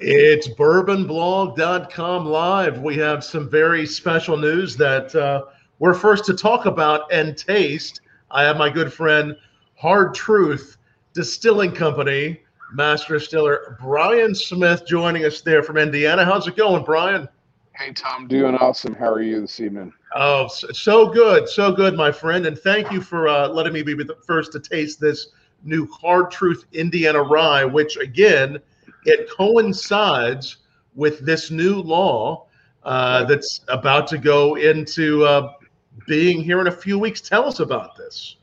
It's bourbonblog.com live. We have some very special news that uh, we're first to talk about and taste. I have my good friend, Hard Truth Distilling Company, Master Distiller Brian Smith joining us there from Indiana. How's it going, Brian? Hey, Tom, doing awesome. How are you this evening? Oh, so good. So good, my friend. And thank you for uh, letting me be the first to taste this new Hard Truth Indiana Rye, which again, it coincides with this new law uh, that's about to go into uh, being here in a few weeks. Tell us about this.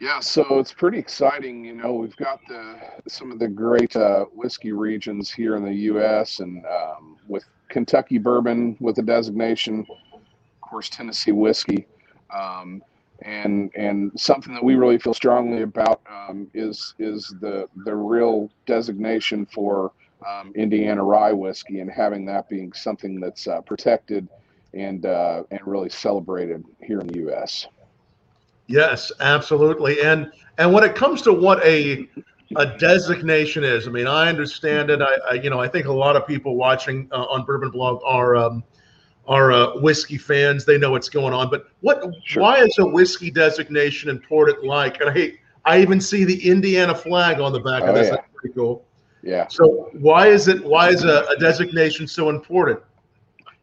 Yeah, so it's pretty exciting. You know, we've got the some of the great uh, whiskey regions here in the U.S. and um, with Kentucky bourbon with a designation, of course, Tennessee whiskey. Um, and and something that we really feel strongly about um, is is the the real designation for um, Indiana rye whiskey and having that being something that's uh, protected and uh, and really celebrated here in the U.S. Yes, absolutely. And and when it comes to what a a designation is, I mean, I understand it. I, I you know I think a lot of people watching uh, on Bourbon Blog are. Um, are uh, whiskey fans. They know what's going on. But what? Sure. Why is a whiskey designation important? Like, and I, I even see the Indiana flag on the back oh, of this. Yeah. That's pretty cool. Yeah. So why is it? Why is a, a designation so important?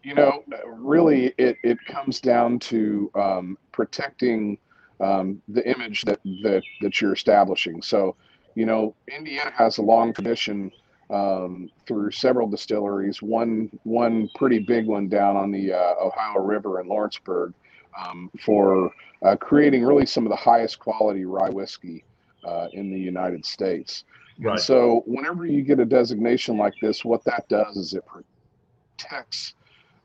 You know, really, it it comes down to um, protecting um, the image that that that you're establishing. So, you know, Indiana has a long tradition um, through several distilleries. One one pretty big one down on the uh, Ohio River in Lawrenceburg um, for uh, creating really some of the highest quality rye whiskey uh, in the United States. Right. so whenever you get a designation like this, what that does is it protects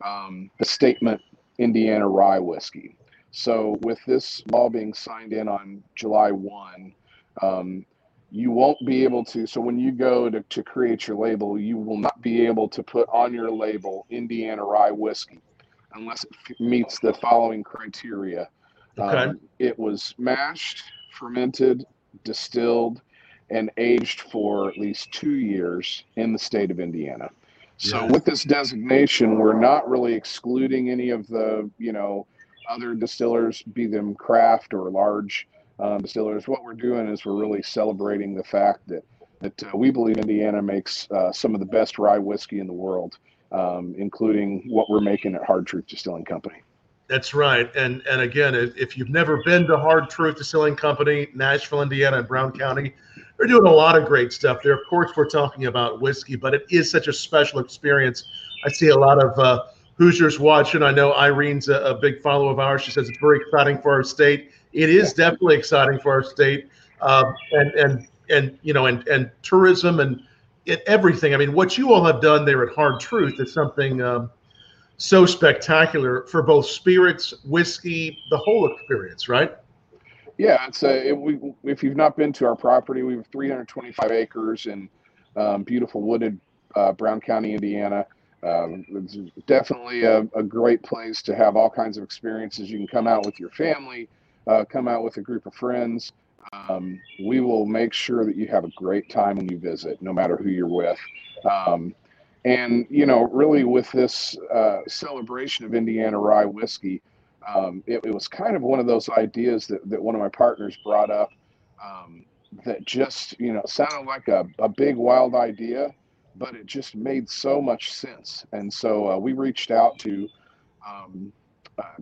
um, the statement Indiana rye whiskey. So with this law being signed in on July 1, um, you won't be able to so when you go to, to create your label you will not be able to put on your label indiana rye whiskey unless it f- meets the following criteria. Okay. Um, it was mashed fermented distilled and aged for at least two years in the state of indiana. So with this designation we're not really excluding any of the you know other distillers be them craft or large um, distillers. What we're doing is we're really celebrating the fact that that uh, we believe Indiana makes uh, some of the best rye whiskey in the world, um, including what we're making at Hard Truth Distilling Company. That's right, and and again, if you've never been to Hard Truth Distilling Company, Nashville, Indiana, and Brown County, they're doing a lot of great stuff there. Of course, we're talking about whiskey, but it is such a special experience. I see a lot of uh, Hoosiers watching. I know Irene's a, a, big follower of ours. She says it's very exciting for our state it is definitely exciting for our state, um, and and and you know, and and tourism and it, everything. I mean, what you all have done there at Hard Truth is something um, so spectacular for both spirits, whiskey, the whole experience, right? Yeah, it's a. It, we, if you've not been to our property, we have 325 acres in um, beautiful wooded uh, Brown County, Indiana. Um, it's definitely a, a, great place to have all kinds of experiences. You can come out with your family, uh, come out with a group of friends. Um, we will make sure that you have a great time when you visit, no matter who you're with. Um, and, you know, really with this uh, celebration of Indiana rye whiskey, um, it, it, was kind of one of those ideas that, that one of my partners brought up um, that just, you know, sounded like a, a big, wild idea, but it just made so much sense. And so uh, we reached out to um,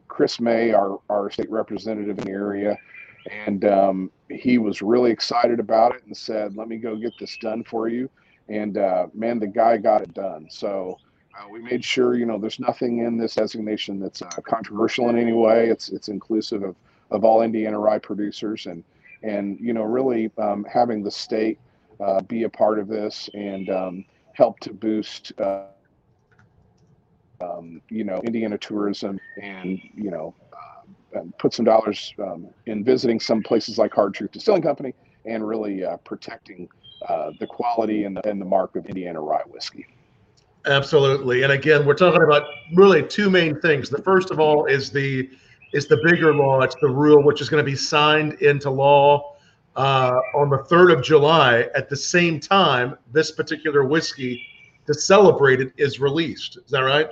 Chris May, our, our state representative in the area, and um, he was really excited about it and said, "Let me go get this done for you." And uh, man, the guy got it done. So uh, we made sure, you know, there's nothing in this designation that's uh, controversial in any way. It's it's inclusive of of all Indiana rye producers, and and you know, really um, having the state uh, be a part of this and um, help to boost um, you know, Indiana tourism and, you know, uh, put some dollars um, in visiting some places like Hard Truth Distilling Company and really uh, protecting uh, the quality and the, and the mark of Indiana rye whiskey. Absolutely. And again, we're talking about really two main things. The first of all is the is the bigger law. It's the rule which is going to be signed into law uh, on the 3rd of July. At the same time, this particular whiskey to celebrate it is released. Is that right?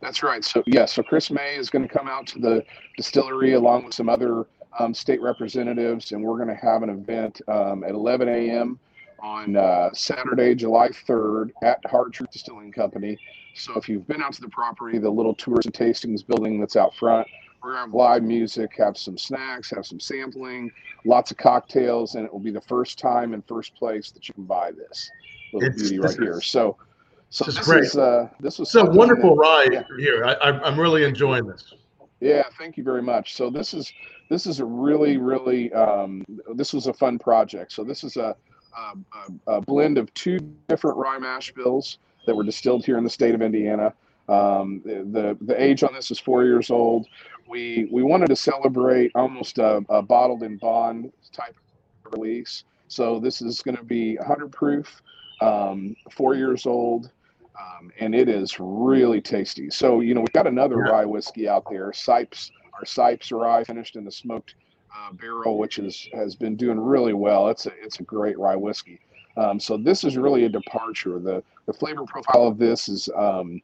That's right. So yeah, so Chris May is going to come out to the distillery along with some other um, state representatives, and we're going to have an event um, at 11 a.m. on uh, Saturday, July 3rd at Hard Truth Distilling Company. So if you've been out to the property, the little tours and tastings building that's out front, we're going to have live music, have some snacks, have some sampling, lots of cocktails, and it will be the first time and first place that you can buy this little It's- beauty right here. So, so this is great. is uh, this was It's a wonderful that- ride yeah. here. I, I'm really enjoying this. Yeah, thank you very much. So this is this is a really really um, this was a fun project. So this is a, a, a, a blend of two different rye mash bills that were distilled here in the state of Indiana. Um, the, the the age on this is four years old. We we wanted to celebrate almost a, a bottled in bond type release. So this is going to be 100 proof, um, four years old. Um, and it is really tasty. So you know we've got another rye whiskey out there, Sipes. Our Sipes rye finished in the smoked uh, barrel, which is has been doing really well. It's a it's a great rye whiskey. Um, so this is really a departure. the The flavor profile of this is um,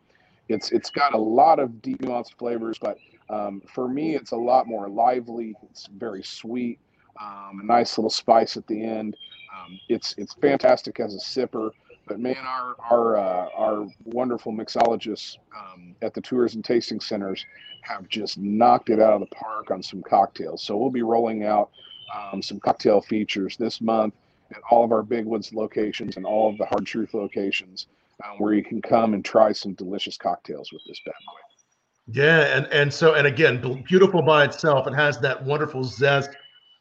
it's it's got a lot of deep nuanced flavors, but um, for me it's a lot more lively. It's very sweet, um, a nice little spice at the end. Um, it's it's fantastic as a sipper. But man, our our uh, our wonderful mixologists um, at the tours and tasting centers have just knocked it out of the park on some cocktails. So we'll be rolling out um, some cocktail features this month at all of our Big Woods locations and all of the Hard Truth locations, um, where you can come and try some delicious cocktails with this bad boy. Yeah, and and so and again, beautiful by itself. It has that wonderful zest.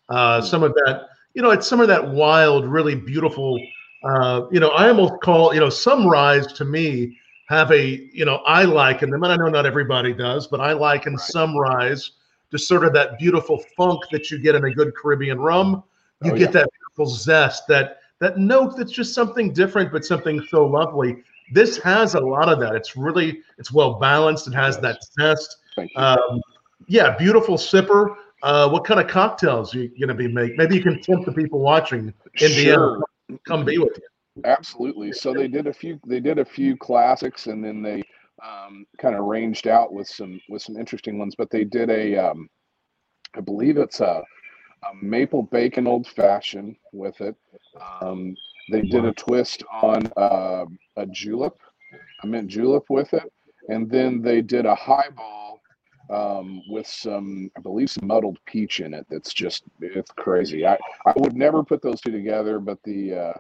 Uh, Mm. some of that, you know, it's some of that wild, really beautiful. Uh, you know, I almost call you know some rise to me have a you know I liken them, and I know not everybody does, but I liken Right. some rise to sort of that beautiful funk that you get in a good Caribbean rum. You Oh, get yeah. that beautiful zest, that that note that's just something different, but something so lovely. This has a lot of that. It's really it's well balanced. It has Yes. that zest. Um, yeah, beautiful sipper. Uh, what kind of cocktails are you going to be making? Maybe you can tempt the people watching Indiana. Sure. Come be with you. Absolutely. So they did a few. They did a few classics, and then they um, kind of ranged out with some with some interesting ones. But they did a, um, I believe it's a, a maple bacon old fashioned with it. Um, they did a twist on uh, a julep, a mint julep with it, and then they did a highball um, with some, I believe, some muddled peach in it. That's just it's crazy. I I would never put those two together, but the uh,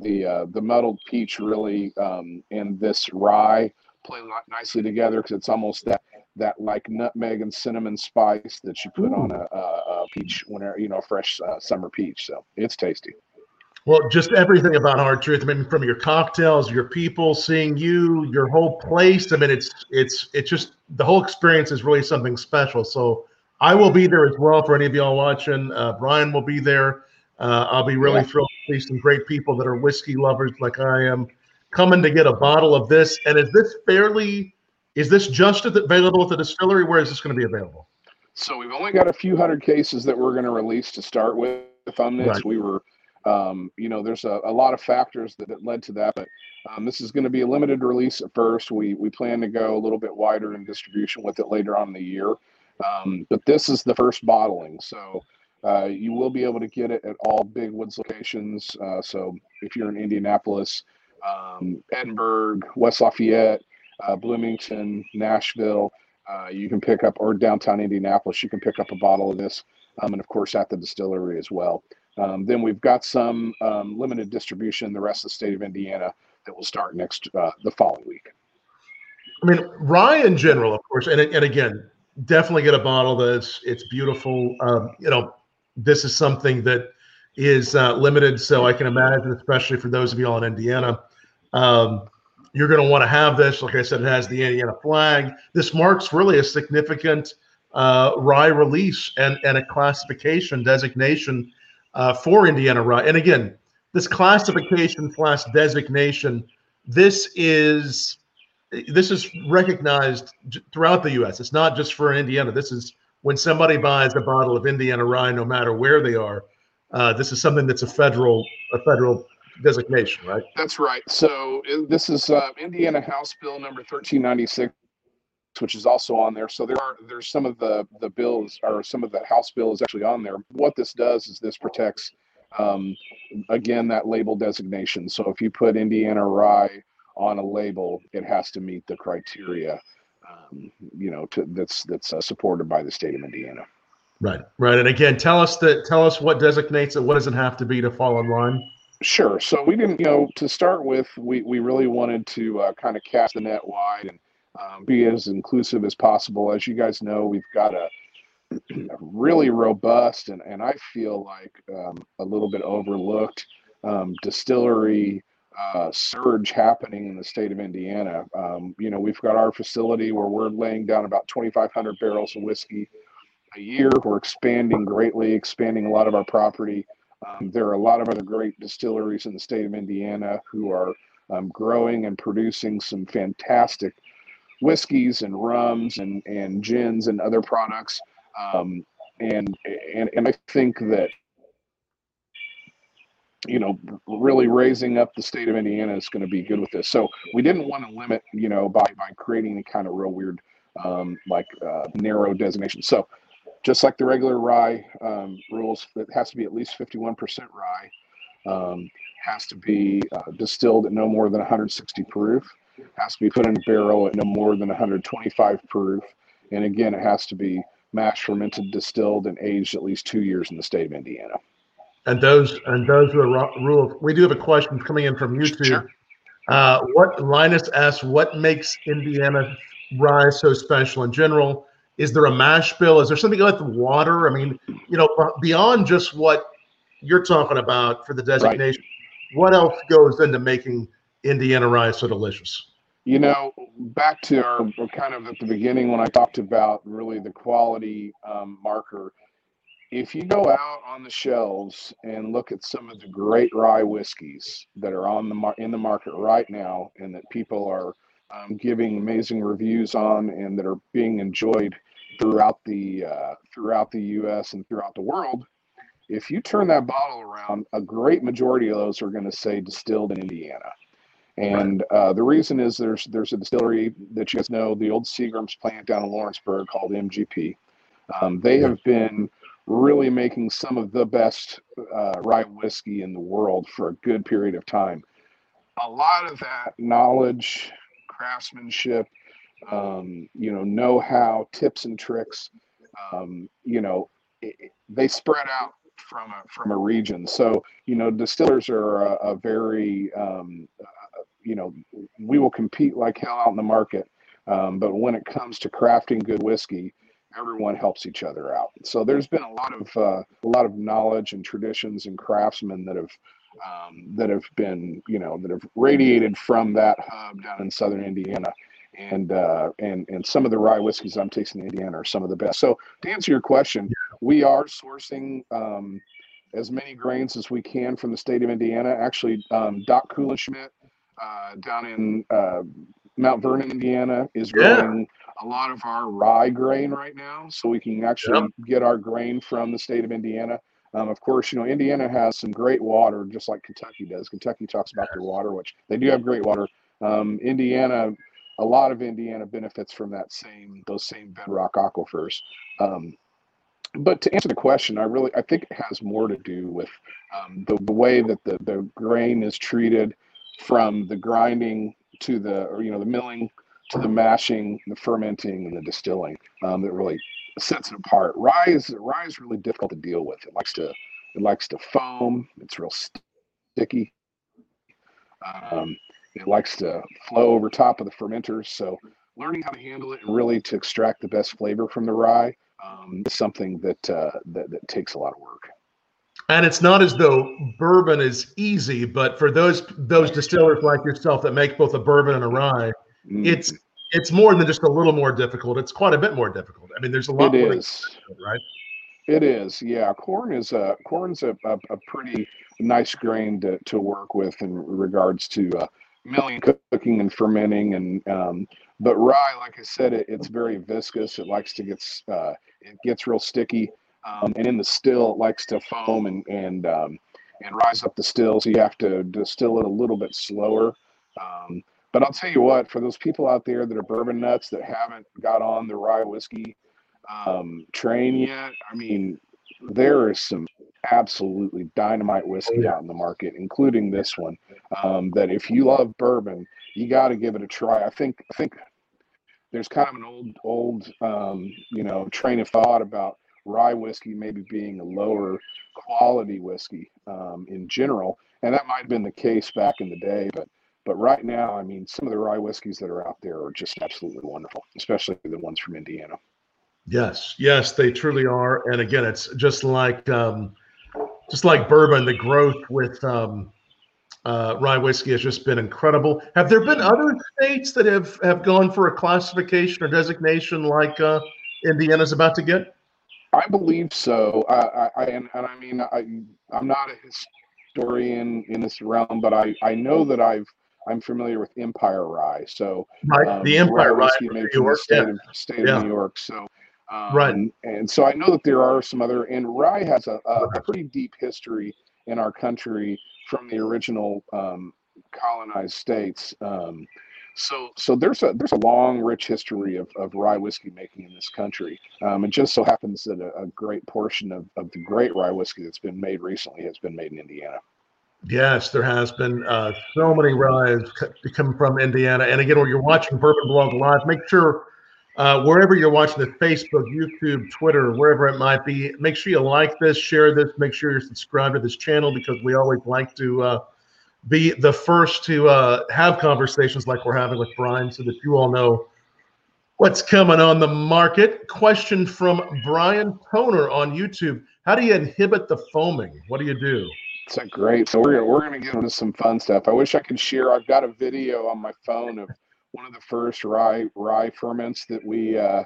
the uh, the muddled peach really um, and this rye play nicely together because it's almost that that like nutmeg and cinnamon spice that you put on a, a, a peach whenever you know a fresh uh, summer peach. So it's tasty. Well, just everything about Hard Truth. I mean, from your cocktails, your people, seeing you, your whole place. I mean, it's it's it's just the whole experience is really something special. So I will be there as well for any of y'all watching. Uh, Brian will be there. Uh, I'll be really Yeah. thrilled to see some great people that are whiskey lovers like I am coming to get a bottle of this. And is this fairly? Is this just available at the distillery? Where is this going to be available? So we've only got a few hundred cases that we're going to release to start with on this. Right. We were, um, you know, there's a, a lot of factors that, that led to that, but um, this is going to be a limited release at first. We we plan to go a little bit wider in distribution with it later on in the year, um, but this is the first bottling. So uh, you will be able to get it at all Big Woods locations. Uh, so if you're in Indianapolis, um, Edinburgh, West Lafayette, uh, Bloomington, Nashville. Uh, you can pick up, or downtown Indianapolis, you can pick up a bottle of this, um, and of course at the distillery as well. Um, then we've got some um, limited distribution the rest of the state of Indiana that will start next uh, the following week. I mean, rye in general, of course, and and again, definitely get a bottle that's it's beautiful. Um, you know, this is something that is uh, limited, so I can imagine, especially for those of you all in Indiana, um, you're going to want to have this. Like I said, it has the Indiana flag. This marks really a significant uh, rye release and and a classification designation uh, for Indiana rye. And again, this classification slash designation, this is this is recognized throughout the U.S. It's not just for Indiana. This is when somebody buys a bottle of Indiana rye, no matter where they are. Uh, this is something that's a federal a federal designation, right? That's right. So this is uh, Indiana House Bill number 1396, which is also on there. So there are there's some of the the bills or some of the House bill is actually on there. What this does is this protects um, again that label designation. So if you put Indiana rye on a label, it has to meet the criteria, um, you know, to, that's that's uh, supported by the state of Indiana. Right, right. And again, tell us that tell us what designates it. What does it have to be to fall in line? Sure. So we didn't, you know, to start with, we, we really wanted to uh, kind of cast the net wide and um, be as inclusive as possible. As you guys know, we've got a, a really robust and, and I feel like um, a little bit overlooked um, distillery uh, surge happening in the state of Indiana. Um, you know, we've got our facility where we're laying down about 2,500 barrels of whiskey a year. We're expanding greatly, expanding a lot of our property. Um, there are a lot of other great distilleries in the state of Indiana who are um, growing and producing some fantastic whiskeys and rums and, and gins and other products. Um, and, and, and I think that, you know, really raising up the state of Indiana is going to be good with this. So we didn't want to limit, you know, by, by creating any kind of real weird, um, like uh, narrow designation. So just like the regular rye um, rules, it has to be at least 51% rye, um, has to be uh, distilled at no more than 160 proof, has to be put in a barrel at no more than 125 proof, and again, it has to be mash fermented, distilled, and aged at least two years in the state of Indiana. And those and those are the rules. We do have a question coming in from YouTube. Sure. Uh, what Linus asks, what makes Indiana rye so special in general? Is there a mash bill? Is there something about the water? I mean, you know, beyond just what you're talking about for the designation, right. what else goes into making Indiana rye so delicious? You know, back to our kind of at the beginning when I talked about really the quality um, marker. If you go out on the shelves and look at some of the great rye whiskeys that are on the mar- in the market right now, and that people are um, giving amazing reviews on and that are being enjoyed throughout the uh, throughout the U.S. and throughout the world. If you turn that bottle around, a great majority of those are going to say distilled in Indiana. And uh, the reason is there's there's a distillery that you guys know, the old Seagram's plant down in Lawrenceburg called MGP. Um, they have been really making some of the best uh, rye whiskey in the world for a good period of time. A lot of that knowledge craftsmanship, um, you know, know how, tips and tricks. Um, you know, it, they spread out from a from a region. So you know, distillers are a, a very um, you know, we will compete like hell out in the market, um, but when it comes to crafting good whiskey, everyone helps each other out. So there's been a lot of uh, a lot of knowledge and traditions and craftsmen that have um, that have been, you know, that have radiated from that hub down in southern Indiana. And uh, and and some of the rye whiskeys I'm tasting in Indiana are some of the best. So to answer your question, we are sourcing um, as many grains as we can from the state of Indiana. Actually, um, Doc Kulenschmidt uh, down in uh, Mount Vernon, Indiana, is growing yeah. a lot of our rye grain right now, so we can actually yep. get our grain from the state of Indiana. Um, of course, you know, Indiana has some great water, just like Kentucky does. Kentucky talks about their water, which they do have great water. Um, Indiana, a lot of Indiana benefits from that same those same bedrock aquifers. Um, but to answer the question, I really I think it has more to do with um, the, the way that the, the grain is treated from the grinding to the or, you know the milling to the mashing, the fermenting, and the distilling um, that really sets it apart. Rye is rye is really difficult to deal with. It likes to it likes to foam. It's real sticky. Um, it likes to flow over top of the fermenters. So learning how to handle it and really to extract the best flavor from the rye um, is something that, uh, that that takes a lot of work. And it's not as though bourbon is easy, but for those those distillers like yourself that make both a bourbon and a rye, mm. it's it's more than just a little more difficult. It's quite a bit more difficult. I mean, there's a lot it more, is. right? It is, yeah. Corn is a corn's a, a, a, pretty nice grain to, to work with in regards to uh, milling, cooking, and fermenting. And um, but rye, like I said, it, it's very viscous. It likes to get uh, it gets real sticky, um, and in the still, it likes to foam and and um, and rise up the still, so you have to distill it a little bit slower. Um, but I'll tell you what, for those people out there that are bourbon nuts that haven't got on the rye whiskey um, train yet, I mean, there is some absolutely dynamite whiskey out in the market, including this one. Um, that if you love bourbon, you got to give it a try. I think I think there's kind of an old old um, you know train of thought about rye whiskey maybe being a lower quality whiskey um, in general, and that might have been the case back in the day, but but right now, I mean, some of the rye whiskeys that are out there are just absolutely wonderful, especially the ones from Indiana. Yes, yes, they truly are. And again, it's just like um, just like bourbon, the growth with um, uh, rye whiskey has just been incredible. Have there been other states that have have gone for a classification or designation like uh, Indiana's about to get? I believe so. I, I and, and I mean, I I'm not a historian in this realm, but I I know that I've I'm familiar with Empire Rye. So right, um, the Empire Rye, made from the state, yeah. of, state yeah. of New York. So um, right, and so I know that there are some other, and rye has a, a pretty deep history in our country from the original um, colonized states. So, so there's a there's a long, rich history of, of rye whiskey making in this country. Um, it just so happens that a, a, great portion of, of the great rye whiskey that's been made recently has been made in Indiana. Yes, there has been uh, so many ryes come from Indiana. And again, when you're watching Bourbon Blog Live, make sure uh, wherever you're watching this, Facebook, YouTube, Twitter, wherever it might be, make sure you like this, share this, make sure you're subscribed to this channel because we always like to uh, be the first to uh, have conversations like we're having with Brian so that you all know what's coming on the market. Question from Brian Toner on YouTube How do you inhibit the foaming? What do you do? It's a great. So we're we're gonna get into some fun stuff. I wish I could share. I've got a video on my phone of one of the first rye rye ferments that we uh,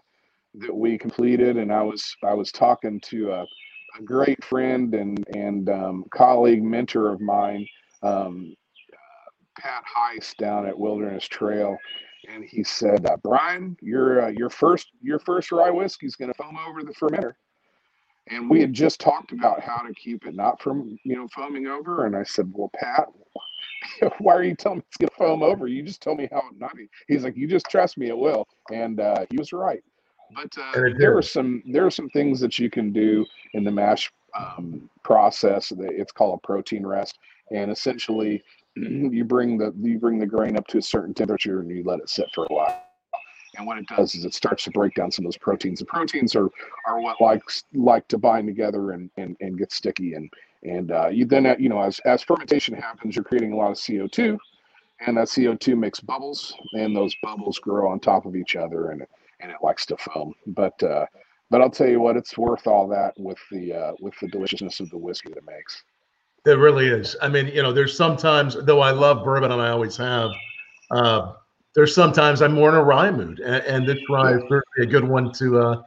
that we completed, and I was I was talking to a, a great friend and and um, colleague mentor of mine, um, uh, Pat Heist down at Wilderness Trail, and he said, uh, "Brian, your uh, your first your first rye whiskey is going to foam over the fermenter." And we had just talked about how to keep it not from you know foaming over, and I said, "Well, Pat, why are you telling me it's gonna foam over? You just told me how not. He's like, you just trust me, it will. And uh, he was right. But uh, there are some there are some things that you can do in the mash um, process. It's called a protein rest, and essentially, you bring the you bring the grain up to a certain temperature and you let it sit for a while. And what it does is it starts to break down some of those proteins. The proteins are are what likes like to bind together and and, and get sticky and and uh, you then, you know, as, as fermentation happens, you're creating a lot of CO2, and that CO2 makes bubbles, and those bubbles grow on top of each other, and and it likes to foam. But uh, but I'll tell you what, it's worth all that with the uh, with the deliciousness of the whiskey that it makes. It really is. I mean, you know, there's sometimes, though I love bourbon and I always have, uh, there's sometimes I'm more in a rye mood, and, and this rye is certainly a good one to uh,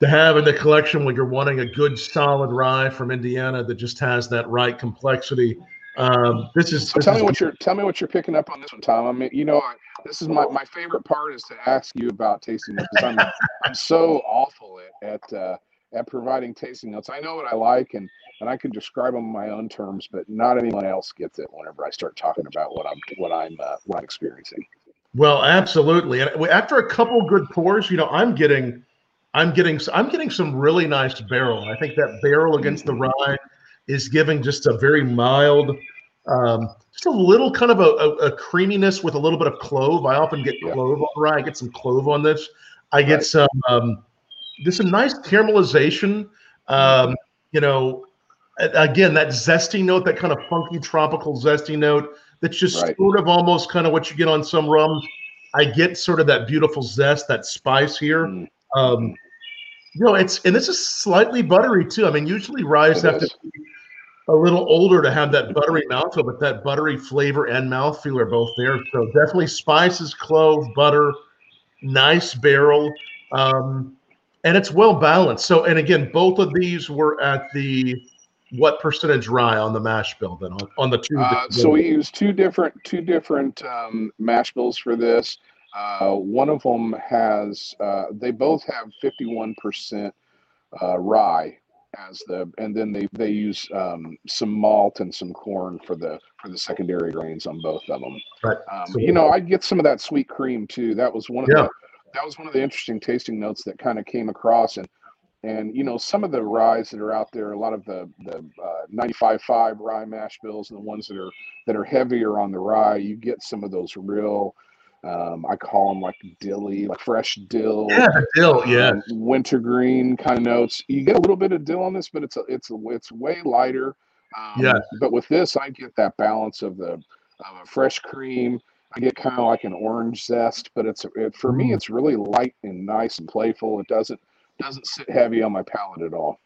to have in the collection when you're wanting a good solid rye from Indiana that just has that right complexity. Um, this is. This tell is, me what you're tell me what you're picking up on this one, Tom. I mean, you know, I, this is my, my favorite part is to ask you about tasting notes. I'm I'm so awful at at, uh, at providing tasting notes. I know what I like and and I can describe them in my own terms, but not anyone else gets it whenever I start talking about what I'm what I'm uh, what I'm experiencing. Well, absolutely. And after a couple good pours, you know, I'm getting I'm getting I'm getting some really nice barrel. I think that barrel against the rye is giving just a very mild, um, just a little kind of a, a, a, creaminess with a little bit of clove. I often get clove on rye. I get some clove on this. I get right. some um, just a nice caramelization. Um, you know, again that zesty note, that kind of funky tropical zesty note. That's just right. sort of almost kind of what you get on some rums. I get sort of that beautiful zest, that spice here. Mm. Um, you know, it's and this is slightly buttery too. I mean, usually ryes have to be a little older to have that buttery mouthfeel, but that buttery flavor and mouthfeel are both there. So definitely spices, clove, butter, nice barrel, um, and it's well balanced. So, and again, both of these were at the what percentage rye on the mash bill then on, on the two? Uh, so we use two different two different um, mash bills for this. Uh, one of them has, uh, they both have 51% uh, rye as the and then they they use um, some malt and some corn for the for the secondary grains on both of them. Right. Um, So- you know, I get some of that sweet cream too. That was one of Yeah. the that was one of the interesting tasting notes that kind of came across and and you know some of the ryes that are out there, a lot of the the uh, 95.5 rye mash bills and the ones that are that are heavier on the rye, you get some of those real. Um, I call them like dilly, like fresh dill Yeah, dill. Yeah. um, wintergreen kind of notes. You get a little bit of dill on this, but it's a, it's a, it's way lighter. Um, Yes. But with this, I get that balance of the of a fresh cream. I get kind of like an orange zest, but it's it, for me, Mm. it's really light and nice and playful. It doesn't doesn't sit heavy on my palate at all.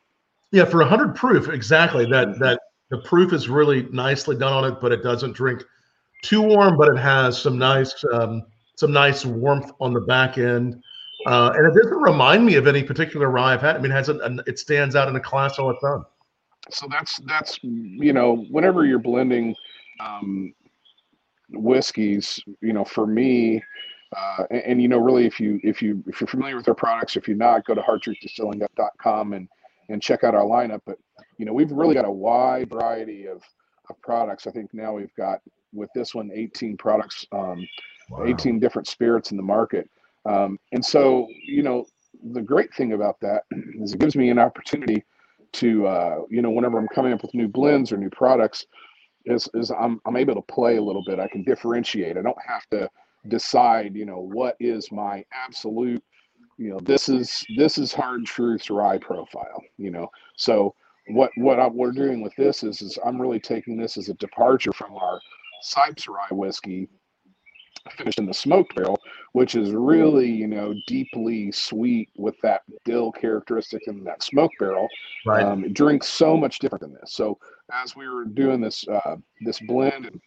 Yeah, for a 100 proof, exactly. That that the proof is really nicely done on it, but it doesn't drink too warm, but it has some nice um, some nice warmth on the back end. Uh, and it doesn't remind me of any particular rye I've had. I mean, it has a, an it stands out in a class all its own. so that's that's you know whenever you're blending um, whiskeys you know for me uh, and, and, you know really if you if you if you're familiar with our products if you're not go to hardtruthdistilling.com and and check out our lineup. But you know we've really got a wide variety of, of products. I think now we've got with this one 18 products um, 18 different spirits in the market. Um, and so, you know, the great thing about that is it gives me an opportunity to, uh, you know, whenever I'm coming up with new blends or new products, is, is I'm, I'm able to play a little bit. I can differentiate. I don't have to decide, you know, what is my absolute, you know, this is this is hard truth's rye profile, you know. So what what I, we're doing with this is is I'm really taking this as a departure from our Sipes rye whiskey finished in the smoked barrel, which is really, you know, deeply sweet with that dill characteristic in that smoke barrel. Right. Um, it drinks so much different than this. So as we were doing this uh, this blend and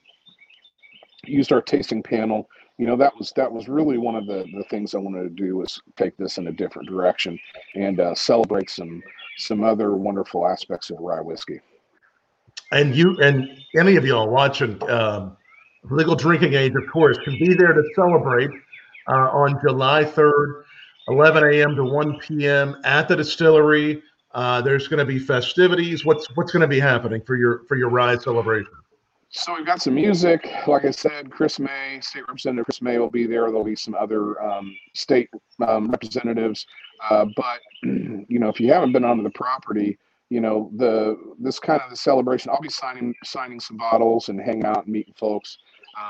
used our tasting panel, you know, that was that was really one of the the things I wanted to do was take this in a different direction and uh, celebrate some some other wonderful aspects of rye whiskey. and you and any of y'all watching um, legal drinking age of course can be there to celebrate uh, on july 3rd 11 a.m to 1 p.m at the distillery uh, there's going to be festivities what's what's going to be happening for your for your ride celebration So we've got some music. Like I said, Chris May, State Representative Chris May will be there. There'll be some other um, state um, representatives. Uh, but you know, if you haven't been onto the property, you know the this kind of the celebration. I'll be signing signing some bottles and hanging out and meeting folks.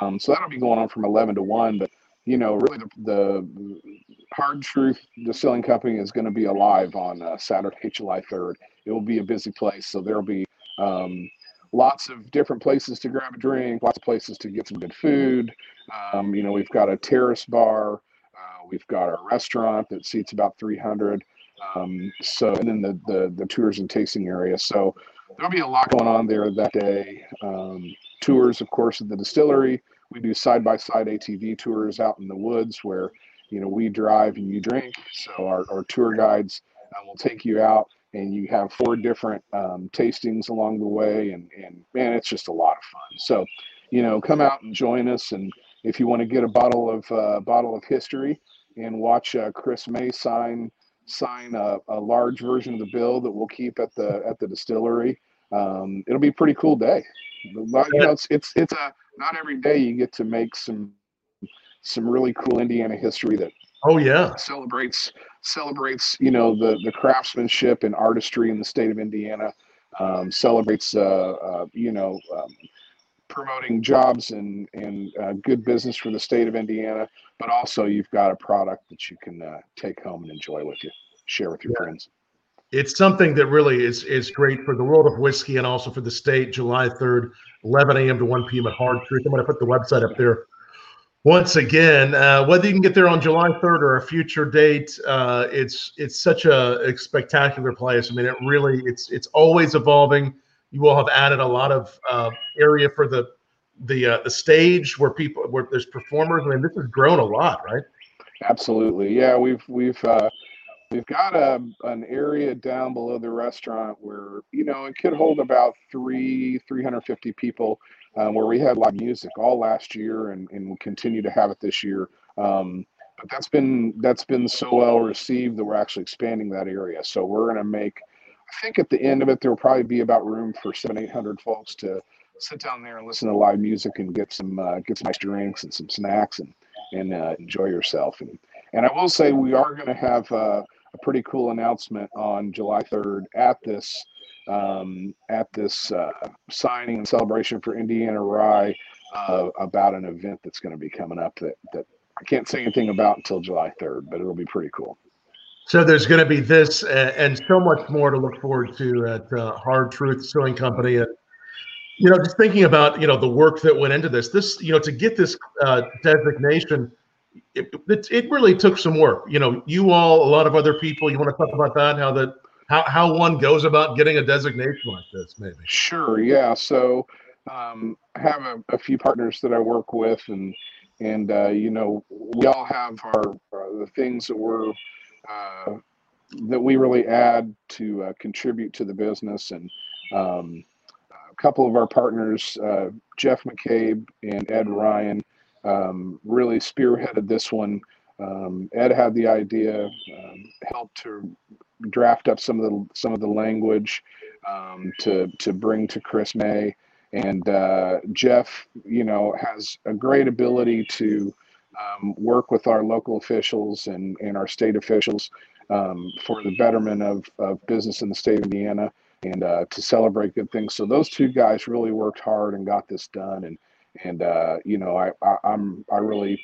Um, so that'll be going on from 11 to 1. But you know, really the, the Hard Truth Distilling Company is going to be alive on uh, Saturday, July 3rd. It will be a busy place, so there'll be um, lots of different places to grab a drink, lots of places to get some good food. Um, you know, we've got a terrace bar, uh, we've got a restaurant that seats about 300. Um, so, and then the, the the tours and tasting area. So there'll be a lot going on there that day. Um, tours, of course, of the distillery. We do side by side ATV tours out in the woods where you know we drive and you drink. So our, our tour guides uh, will take you out and you have four different um, tastings along the way and and man it's just a lot of fun so you know come out and join us and if you want to get a bottle of uh, bottle of history and watch uh, chris may sign sign a, a large version of the bill that we'll keep at the at the distillery um, it'll be a pretty cool day you know, it's, it's it's a not every day you get to make some some really cool indiana history that oh yeah celebrates celebrates you know the the craftsmanship and artistry in the state of Indiana. Um, celebrates uh, uh, you know um, promoting jobs and and uh, good business for the state of Indiana, but also you've got a product that you can uh, take home and enjoy with you, share with your Yeah. friends. it's something that really is is great for the world of whiskey and also for the state. July 3rd 11 a.m to 1 p.m at hard truth. I'm going to put the website up there once again. Uh, whether you can get there on july 3rd or a future date uh, it's it's such a, a spectacular place. I mean it really it's it's always evolving you will have added a lot of uh, area for the the uh, the stage where people where there's performers i mean this has grown a lot right Absolutely, yeah. We've we've uh, we've got a an area down below the restaurant where you know it could hold about three three hundred fifty people, um, where we had live music all last year and and we continue to have it this year. Um, but that's been that's been so well received that we're actually expanding that area. So we're going to make I think at the end of it, there will probably be about room for seven, eight hundred folks to sit down there and listen to live music and get some uh, get some nice drinks and some snacks and and uh, enjoy yourself. And and I will say we are going to have uh, a pretty cool announcement on July 3rd at this um, at this uh, signing and celebration for Indiana Rye uh, about an event that's going to be coming up that that I can't say anything about until July 3rd, but it'll be pretty cool. So there's going to be this and, and so much more to look forward to at uh, Hard Truth Distilling Company. And you know, just thinking about you know the work that went into this, this you know to get this uh, designation, it, it, it really took some work. You know, you all, a lot of other people. You want to talk about that? How that how how one goes about getting a designation like this, maybe? Sure. Yeah. So um, I have a, a few partners that I work with, and and uh, you know we all have our uh, the things that we're uh, that we really add to uh, contribute to the business. And um, a couple of our partners uh, jeff mccabe and ed ryan um, really spearheaded this one. Um, ed had the idea um, helped to draft up some of the some of the language um, to to bring to chris may. And uh, Jeff, you know, has a great ability to um, work with our local officials and, and our state officials um, for the betterment of, of business in the state of Indiana and uh, to celebrate good things. So those two guys really worked hard and got this done. And and uh, you know, I, I am I really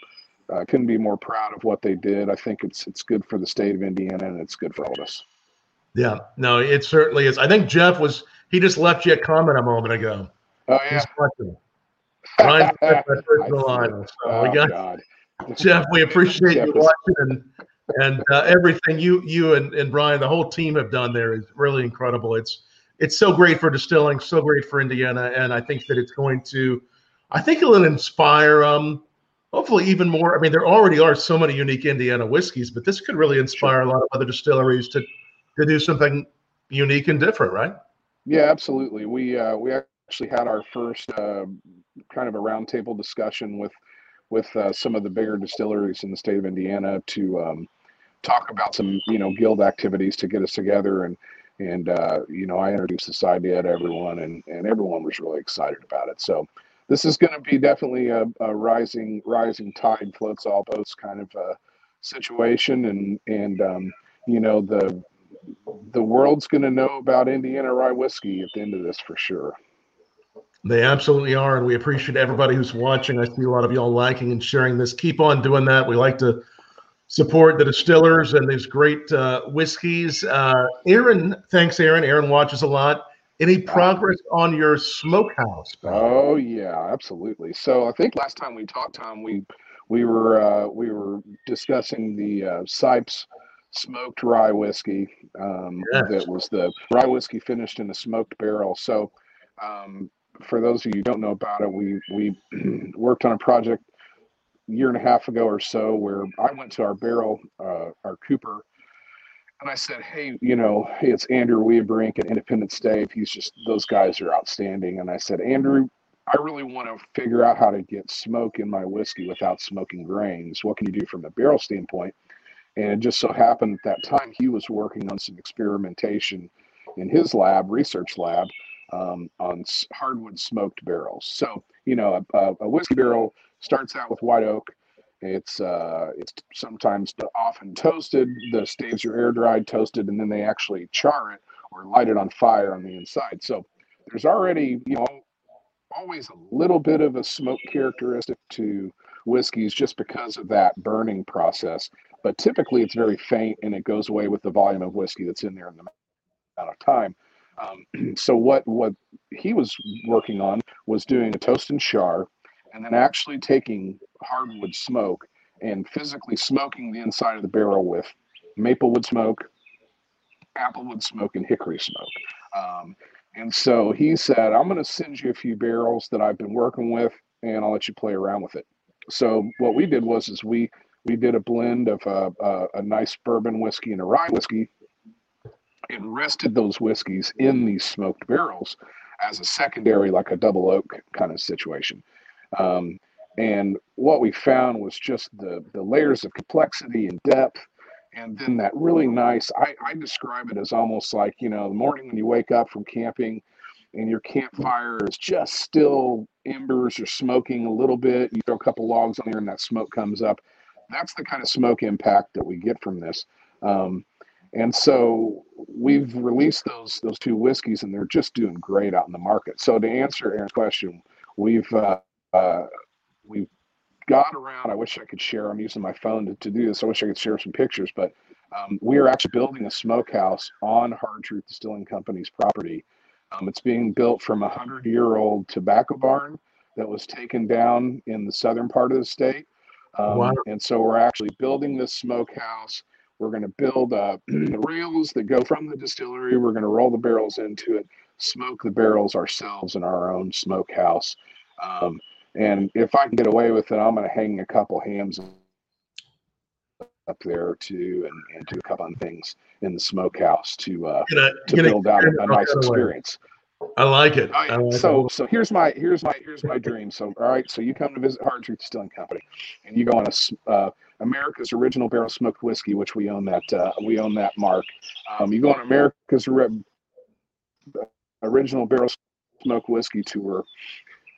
uh, couldn't be more proud of what they did. I think it's it's good for the state of Indiana and it's good for all of us. Yeah, no, it certainly is. I think Jeff was he just left you a comment a moment ago. Oh yeah. Ryan, my personal idol. So oh, we got God. Jeff. We appreciate you watching and and uh, everything you you and, and Brian, the whole team have done there is really incredible. It's it's so great for distilling, so great for Indiana, and I think that it's going to, I think it'll inspire um hopefully even more. I mean, there already are so many unique Indiana whiskeys, but this could really inspire a lot of other distilleries to to do something unique and different, right? Yeah, absolutely. We uh, we actually had our first uh, kind of a roundtable discussion with with uh, some of the bigger distilleries in the state of Indiana to um, talk about some you know guild activities to get us together and and uh, you know I introduced this idea to everyone and and everyone was really excited about it. So this is going to be definitely a, a, rising rising tide floats all boats kind of a situation and and um, you know the the world's going to know about Indiana rye whiskey at the end of this for sure. They absolutely are, and we appreciate everybody who's watching. I see a lot of y'all liking and sharing this. Keep on doing that. We like to support the distillers and these great uh, whiskeys. Uh, Aaron, thanks, Aaron. Aaron watches a lot. Any progress on your smokehouse? Oh yeah, absolutely. So I think last time we talked, Tom, we we were uh, we were discussing the uh, Sipes smoked rye whiskey. Um, yes. That was the rye whiskey finished in a smoked barrel. So um, for those of you don't know about it, we we worked on a project a year and a half ago or so where I went to our barrel, uh, our Cooper, and I said, "Hey, you know, hey, it's Andrew Wiehebrink at Independent Stave. He's just those guys are outstanding." And I said, "Andrew, I really want to figure out how to get smoke in my whiskey without smoking grains. What can you do from a barrel standpoint?" And it just so happened at that time he was working on some experimentation in his lab, research lab, um, on hardwood smoked barrels. So, you know, a, a, whiskey barrel starts out with white oak. It's uh, it's sometimes often toasted. The staves are air dried, toasted, and then they actually char it or light it on fire on the inside. So there's already, you know, always a little bit of a smoke characteristic to whiskeys just because of that burning process. But typically it's very faint and it goes away with the volume of whiskey that's in there in the amount of time. Um, so what what he was working on was doing a toast and char, and then actually taking hardwood smoke and physically smoking the inside of the barrel with maple wood smoke, applewood smoke, and hickory smoke. Um, and so he said, "I'm going to send you a few barrels that I've been working with, and I'll let you play around with it." So what we did was is we we did a blend of a, a, a nice bourbon whiskey and a rye whiskey and rested those whiskeys in these smoked barrels as a secondary, like a double oak kind of situation. Um, and what we found was just the, the layers of complexity and depth and then that really nice. I, I describe it as almost like you know the morning when you wake up from camping, and your campfire is just still embers or smoking a little bit. You throw a couple logs on there, and that smoke comes up. That's the kind of smoke impact that we get from this. Um, and so we've released those those two whiskeys, and they're just doing great out in the market. So to answer Aaron's question, we've uh, uh, we've got around. I wish I could share. I'm using my phone to, to do this. I wish I could share some pictures, but um, we are actually building a smokehouse on Hard Truth Distilling Company's property. Um, it's being built from a hundred year old tobacco barn that was taken down in the southern part of the state. Um, wow. And so we're actually building this smokehouse. We're going to build uh, rails that go from the distillery. We're going to roll the barrels into it, smoke the barrels ourselves in our own smokehouse. Um, and if I can get away with it, I'm going to hang a couple hams up there too, and, and do a couple of things in the smokehouse to uh, gonna, build out a, nice experience. I like it. I like so, it. so here's my here's my here's my dream. So, all right, so you come to visit Hard Truth Distilling Company, and you go on a uh, America's Original Barrel Smoked Whiskey, which we own that uh, we own that mark. Um, you go on America's Original Barrel Smoked Whiskey tour,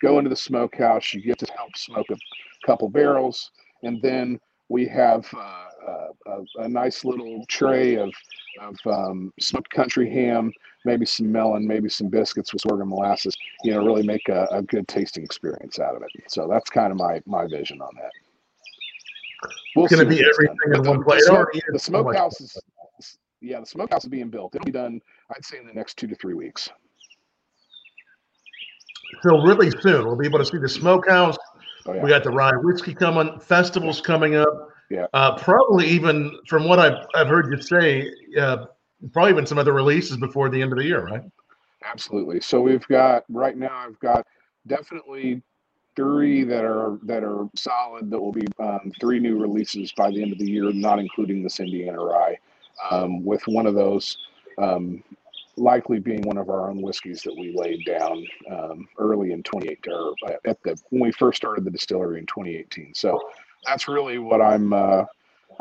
go into the smokehouse. You get to help smoke a couple barrels, and then we have uh, uh, a, a, nice little tray of, of um, smoked country ham, maybe some melon, maybe some biscuits with sorghum molasses. You know, really make a, a good tasting experience out of it. So that's kind of my my vision on that. We'll it's going to be everything in one place. The, the smokehouse is, yeah, the smokehouse is being built. It'll be done, I'd say, in the next two to three weeks. So really soon, we'll be able to see the smokehouse. Oh, yeah. We got the rye whiskey coming, festivals coming up. Yeah. Uh, probably even from what I've, I've heard you say, uh, probably even some other releases before the end of the year, right? Absolutely. So we've got right now. I've got definitely three that are that are solid. That will be um, three new releases by the end of the year, not including this Indiana rye. Um, with one of those um, likely being one of our own whiskeys that we laid down um, early in 2018 or at the when we first started the distillery in 2018. So that's really what I'm uh,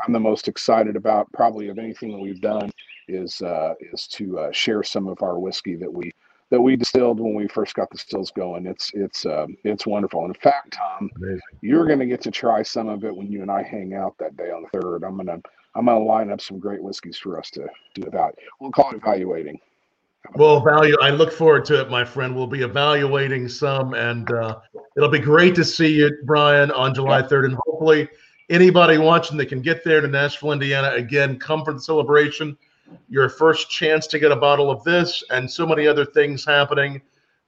I'm the most excited about. Probably of anything that we've done is uh, is to uh, share some of our whiskey that we that we distilled when we first got the stills going. It's it's uh, it's wonderful. In fact, Tom, Amazing. you're going to get to try some of it when you and I hang out that day on the third. I'm gonna I'm gonna line up some great whiskeys for us to do about. We'll call it evaluating. Well, value. I look forward to it, my friend. We'll be evaluating some, and uh, it'll be great to see you, Brian, on July 3rd. And hopefully, anybody watching that can get there to Nashville, Indiana, again, come for the celebration. Your first chance to get a bottle of this, and so many other things happening.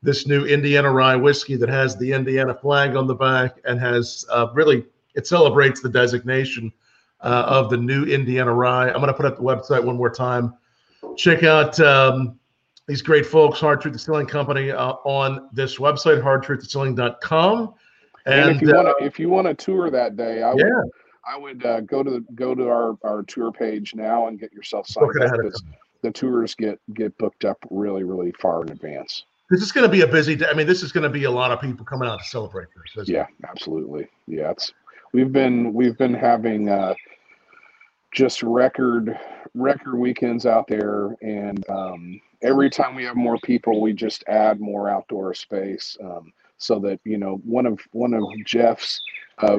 This new Indiana Rye whiskey that has the Indiana flag on the back and has uh, really it celebrates the designation uh, of the new Indiana Rye. I'm going to put up the website one more time. Check out. Um, these great folks, Hard Truth Distilling Company, uh, on this website, hardtruthdistilling.com. And, and if you uh, want to, if you want to tour that day, I yeah. would, I would uh, go to the, go to our, our tour page now and get yourself signed up because the tours get get booked up really really far in advance. This is going to be a busy day. I mean, this is going to be a lot of people coming out to celebrate this. Yeah, it? absolutely. Yeah, it's we've been we've been having uh, just record record weekends out there, and um, every time we have more people, we just add more outdoor space. Um, so that you know, one of one of Jeff's uh,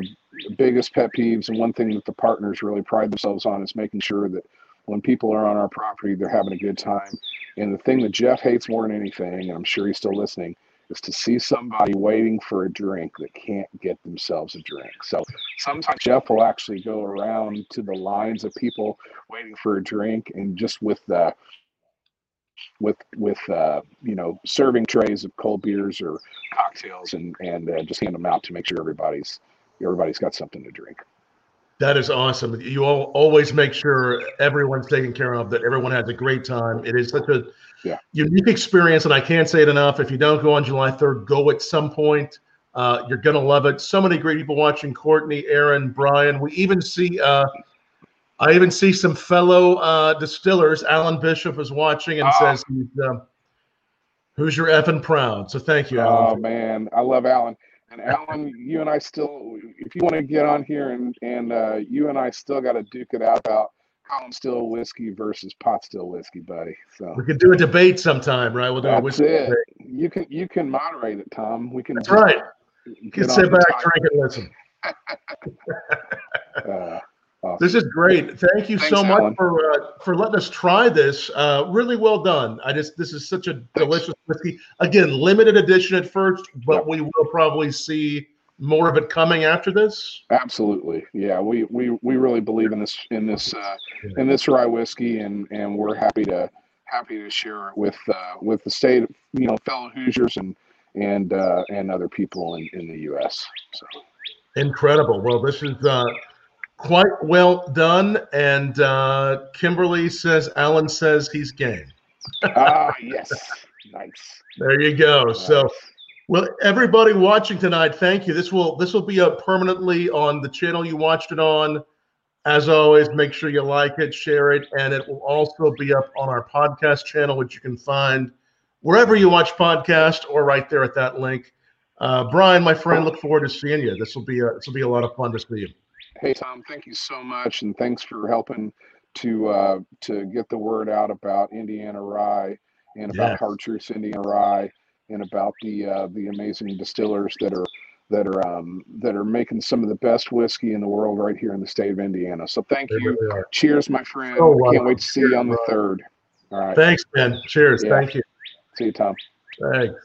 biggest pet peeves, and one thing that the partners really pride themselves on, is making sure that when people are on our property, they're having a good time. And the thing that Jeff hates more than anything, and I'm sure he's still listening, is to see somebody waiting for a drink that can't get themselves a drink. So sometimes Jeff will actually go around to the lines of people waiting for a drink, and just with the with with uh, you know serving trays of cold beers or cocktails and and uh, just hand them out to make sure everybody's everybody's got something to drink. That is awesome. You all always make sure everyone's taken care of, that everyone has a great time. It is such a yeah. unique experience, and I can't say it enough. If you don't go on July 3rd, go at some point. Uh, you're gonna love it. So many great people watching. Courtney, Aaron, Brian. We even see uh, I even see some fellow uh, distillers. Alan Bishop is watching and oh. says, uh, "Hoosier effing proud?" So thank you, Alan. Oh man, I love Alan. And Alan, you and I still, if you want to get on here and and uh, you and I still got to duke it out about column still whiskey versus pot still whiskey, buddy. So We could do a debate sometime, right? We'll do a that's whiskey it. debate. You can you can moderate it, Tom. We can. That's right. You can sit back, drink, and listen. Uh, awesome. This is great. Thank you so much Alan. for uh, for letting us try this. Uh, really well done. I just this is such a delicious whiskey. Again, limited edition at first, but we will probably see more of it coming after this. Absolutely, yeah. We we we really believe in this in this uh, in this rye whiskey, and and we're happy to happy to share it with uh, with the state, you know, fellow Hoosiers and and uh, and other people in, in the U.S. So Incredible. Well, this is uh, quite well done. And uh, Kimberly says, Alan says he's game. ah yes, nice. There you go. So. Well, everybody watching tonight, thank you. This will this will be up permanently on the channel you watched it on. As always, make sure you like it, share it, and it will also be up on our podcast channel, which you can find wherever you watch podcast or right there at that link. Uh, Brian, my friend, look forward to seeing you. This will be a this will be a lot of fun to see you. Hey Tom, thank you so much, and thanks for helping to uh, to get the word out about Indiana Rye and about Yes. Hard Truths Indiana Rye and about the uh, the amazing distillers that are that are um, that are making some of the best whiskey in the world right here in the state of Indiana. So thank They you. really. Cheers, my friend. Oh, Can't wait to see you on the Cheers, third. All right. Thanks, man. Cheers. Yeah. Thank you. See you, Tom. Thanks.